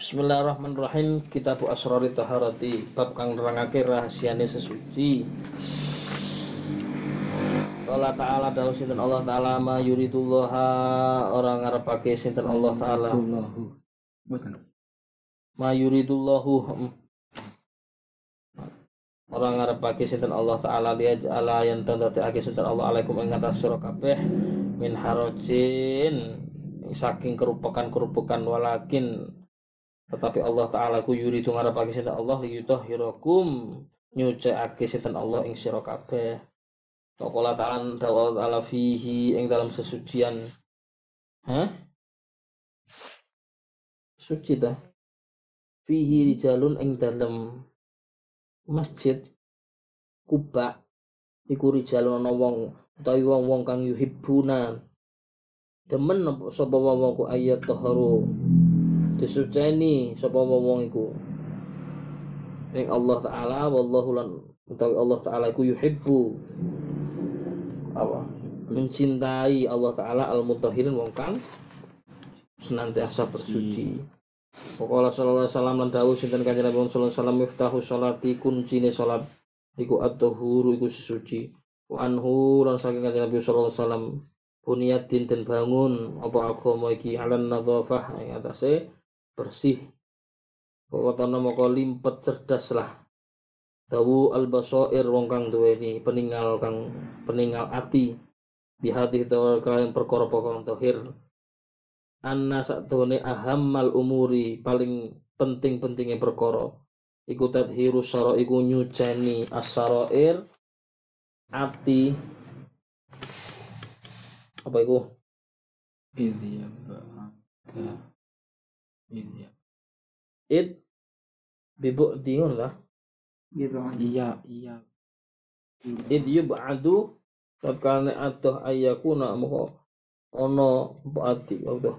Bismillahirrahmanirrahim. Kitab Asrari Taharati Bab kang nerangake rahasiane sesuci. Allah Ta'ala dawu sinten Allah Ta'ala ma yuridullah orang ngarepake sinten Allah Ta'ala. Ma yuridullahu orang ngarepake sinten Allah Ta'ala liyaj'ala yang tandati sinten Allah alaikum ing atas sira kabeh min harajin saking kerupukan-kerupukan walakin tetapi Allah taala ku yuridu ngarepake sinten Allah liyutahhirakum nyucikake sinten Allah ing sira kabeh. Qala ta'ala dawa ta'ala fihi ing dalam sesucian. Hah? Suci dah Fihi rijalun ing dalam masjid Kuba iku rijalun ana wong utawi wong-wong kang yuhibbuna. Demen apa sapa wong ku ayat taharu disuceni sapa wong iku. Ing Allah taala wallahu lan utawi Allah taala iku yuhibbu. Apa? Mencintai Allah taala al mutahhirin wong kang senantiasa bersuci. Pokoknya sallallahu alaihi wasallam lan dawuh sinten kanjeng Nabi sallallahu alaihi wasallam miftahu sholati kuncine salat iku at-tahuru iku sesuci. Wa anhu lan saking kanjeng Nabi sallallahu alaihi wasallam buniyat din dan bangun. Apa agama iki? Alan nadzafah ing atase bersih. Pokoknya moko limpet cerdas lah. Dawu al basoir wong kang duweni peninggal kang peninggal ati. Bihati itu kalian perkara kang tohir. Anna sakdone ahammal umuri paling penting-pentingnya perkara. Iku tadhiru syara iku nyuceni as-sarair ati. Apa iku? Idh ya ba'da. Idh ya. id bibuk diun lah Iya, iya. id yub'adu tatkala atuh ayyakuna moko ono ati Allah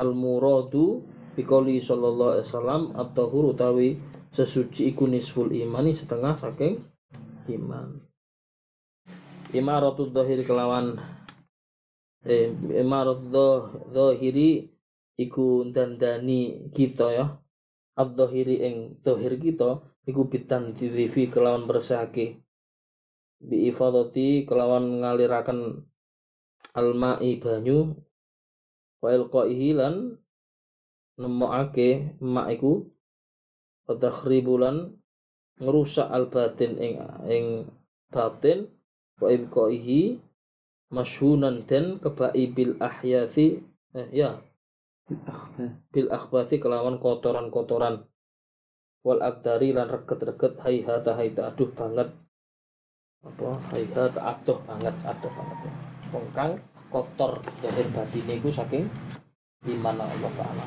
al muradu bikoli sallallahu alaihi wasallam at-tahuru tawi sesuci iku nisful imani setengah saking iman imaratul dhahiri kelawan eh imaratul dhahiri iku dandani kita ya. Ad-dhahiri ing dhahir kita iku bitan diwifi kelawan bersake bi ifadati kelawan ngaliraken alma'i banyu wa ilqaihi lan nemokake mak iku. Takhribulan ngerusak al batin ing ing batin. Wa ibqaihi masyhunan den kebai bil ahyathi eh, ya bil akhbathi kelawan kotoran-kotoran. Wal akdari lan reget-reget haihata haita aduh banget. Apa? Haihata aduh banget aduh banget. Wong kang kotor zahir batine iku saking iman Allah taala.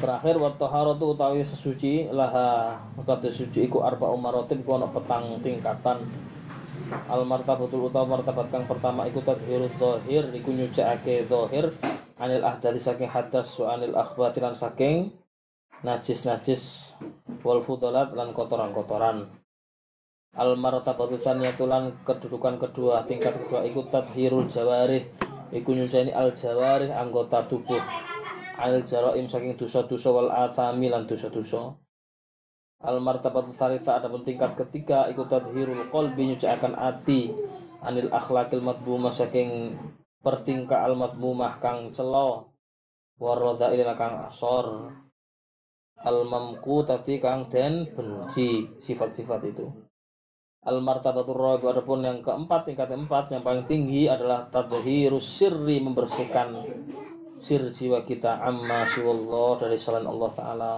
Terakhir wa taharatu utawi sesuci laha maka sesuci iku arba umarotin ana petang tingkatan al martabatul utawa martabat kang pertama iku tadhirul zahir iku nyucake zahir anil ahdari saking hadas wa anil akhbati lan saking najis-najis wal fudalat lan kotoran-kotoran. Al martabatu tsaniyatu lan kedudukan kedua tingkat kedua iku tadhirul jawarih iku nyucani al jawarih anggota tubuh. Al jaraim saking dosa-dosa wal athami lan dosa-dosa al martabatu tsalitsa adapun tingkat ketiga iku tadhirul qalbi nyucakan ati anil akhlakil matbumah saking pertingkah al matbumah kang celo. Warroda ilina kang asor. Al mamku tadi kang den benci sifat-sifat itu. Al martabatur rabi adapun yang keempat tingkat keempat yang paling tinggi adalah tadhirus sirri membersihkan sir jiwa kita. Amma siwallah dari selain Allah taala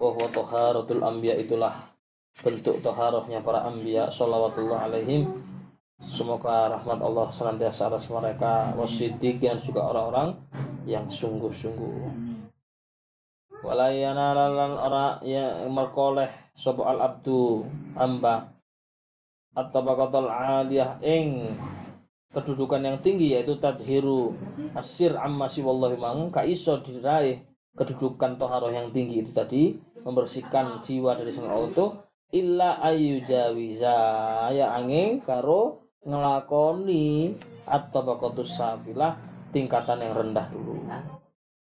bahwa toharatul anbiya itulah bentuk toharohnya para anbiya salawatullah alaihim. Semoga rahmat Allah senantiasa atas mereka wasiddiqin juga orang-orang yang sungguh-sungguh. Walayana lalan ora yang merkoleh sopo al abdu hamba. Atau bakatul aliyah ing kedudukan yang tinggi yaitu tadhiru asir amma wallahi mang ka iso diraih kedudukan toharoh yang tinggi itu tadi membersihkan jiwa dari sang Allah itu illa ayu jawiza ya angin karo ngelakoni atau bakotus safilah tingkatan yang rendah dulu.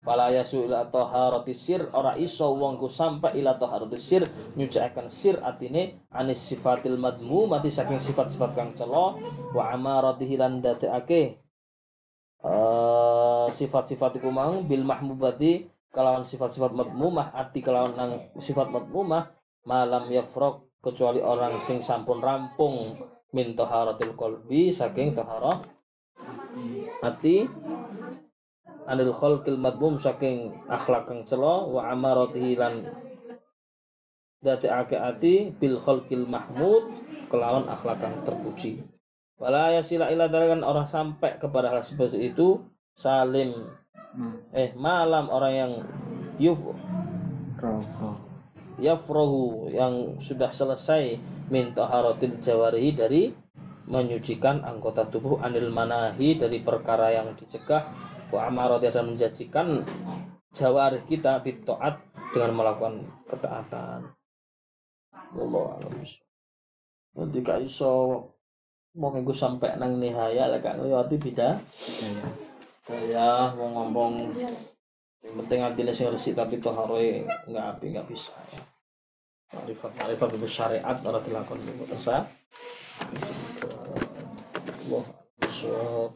Fala yasu ila sir ora iso wong ku sampai ila taharati sir nyucikaken sir atine anis sifatil madmumati saking sifat-sifat kang celo wa amaratihi lan dadekake eh sifat-sifat iku mang bil mahmubati kelawan sifat-sifat madmumah ati kelawan sifat madmumah malam yafrok kecuali orang sing sampun rampung min taharatil qalbi saking taharah hati anil khalqil madmum saking akhlak kang celo wa amaratihi lan dati ati bil khalqil mahmud kelawan akhlak kang terpuji wala yasila ila orang sampai kepada hal seperti itu salim. Eh malam orang yang yuf yafrohu yang sudah selesai min taharatil jawarihi dari menyucikan anggota tubuh anil manahi dari perkara yang dicegah. Wa amarati dan menjadikan jawarih kita bitaat dengan melakukan ketaatan. Allah alam nanti gak iso mau sampai nang nihaya lek gak ngliwati beda Ya, saya mau ngomong yang penting hatinya sing resik tapi toharoe nggak api nggak bisa ya. Marifat marifat itu syariat ora dilakon itu tersa. Allah Bismillah.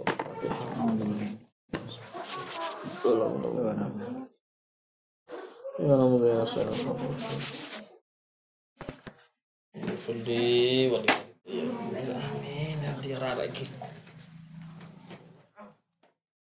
Alhamdulillah. Ya namu ya saya. Wali. Ya.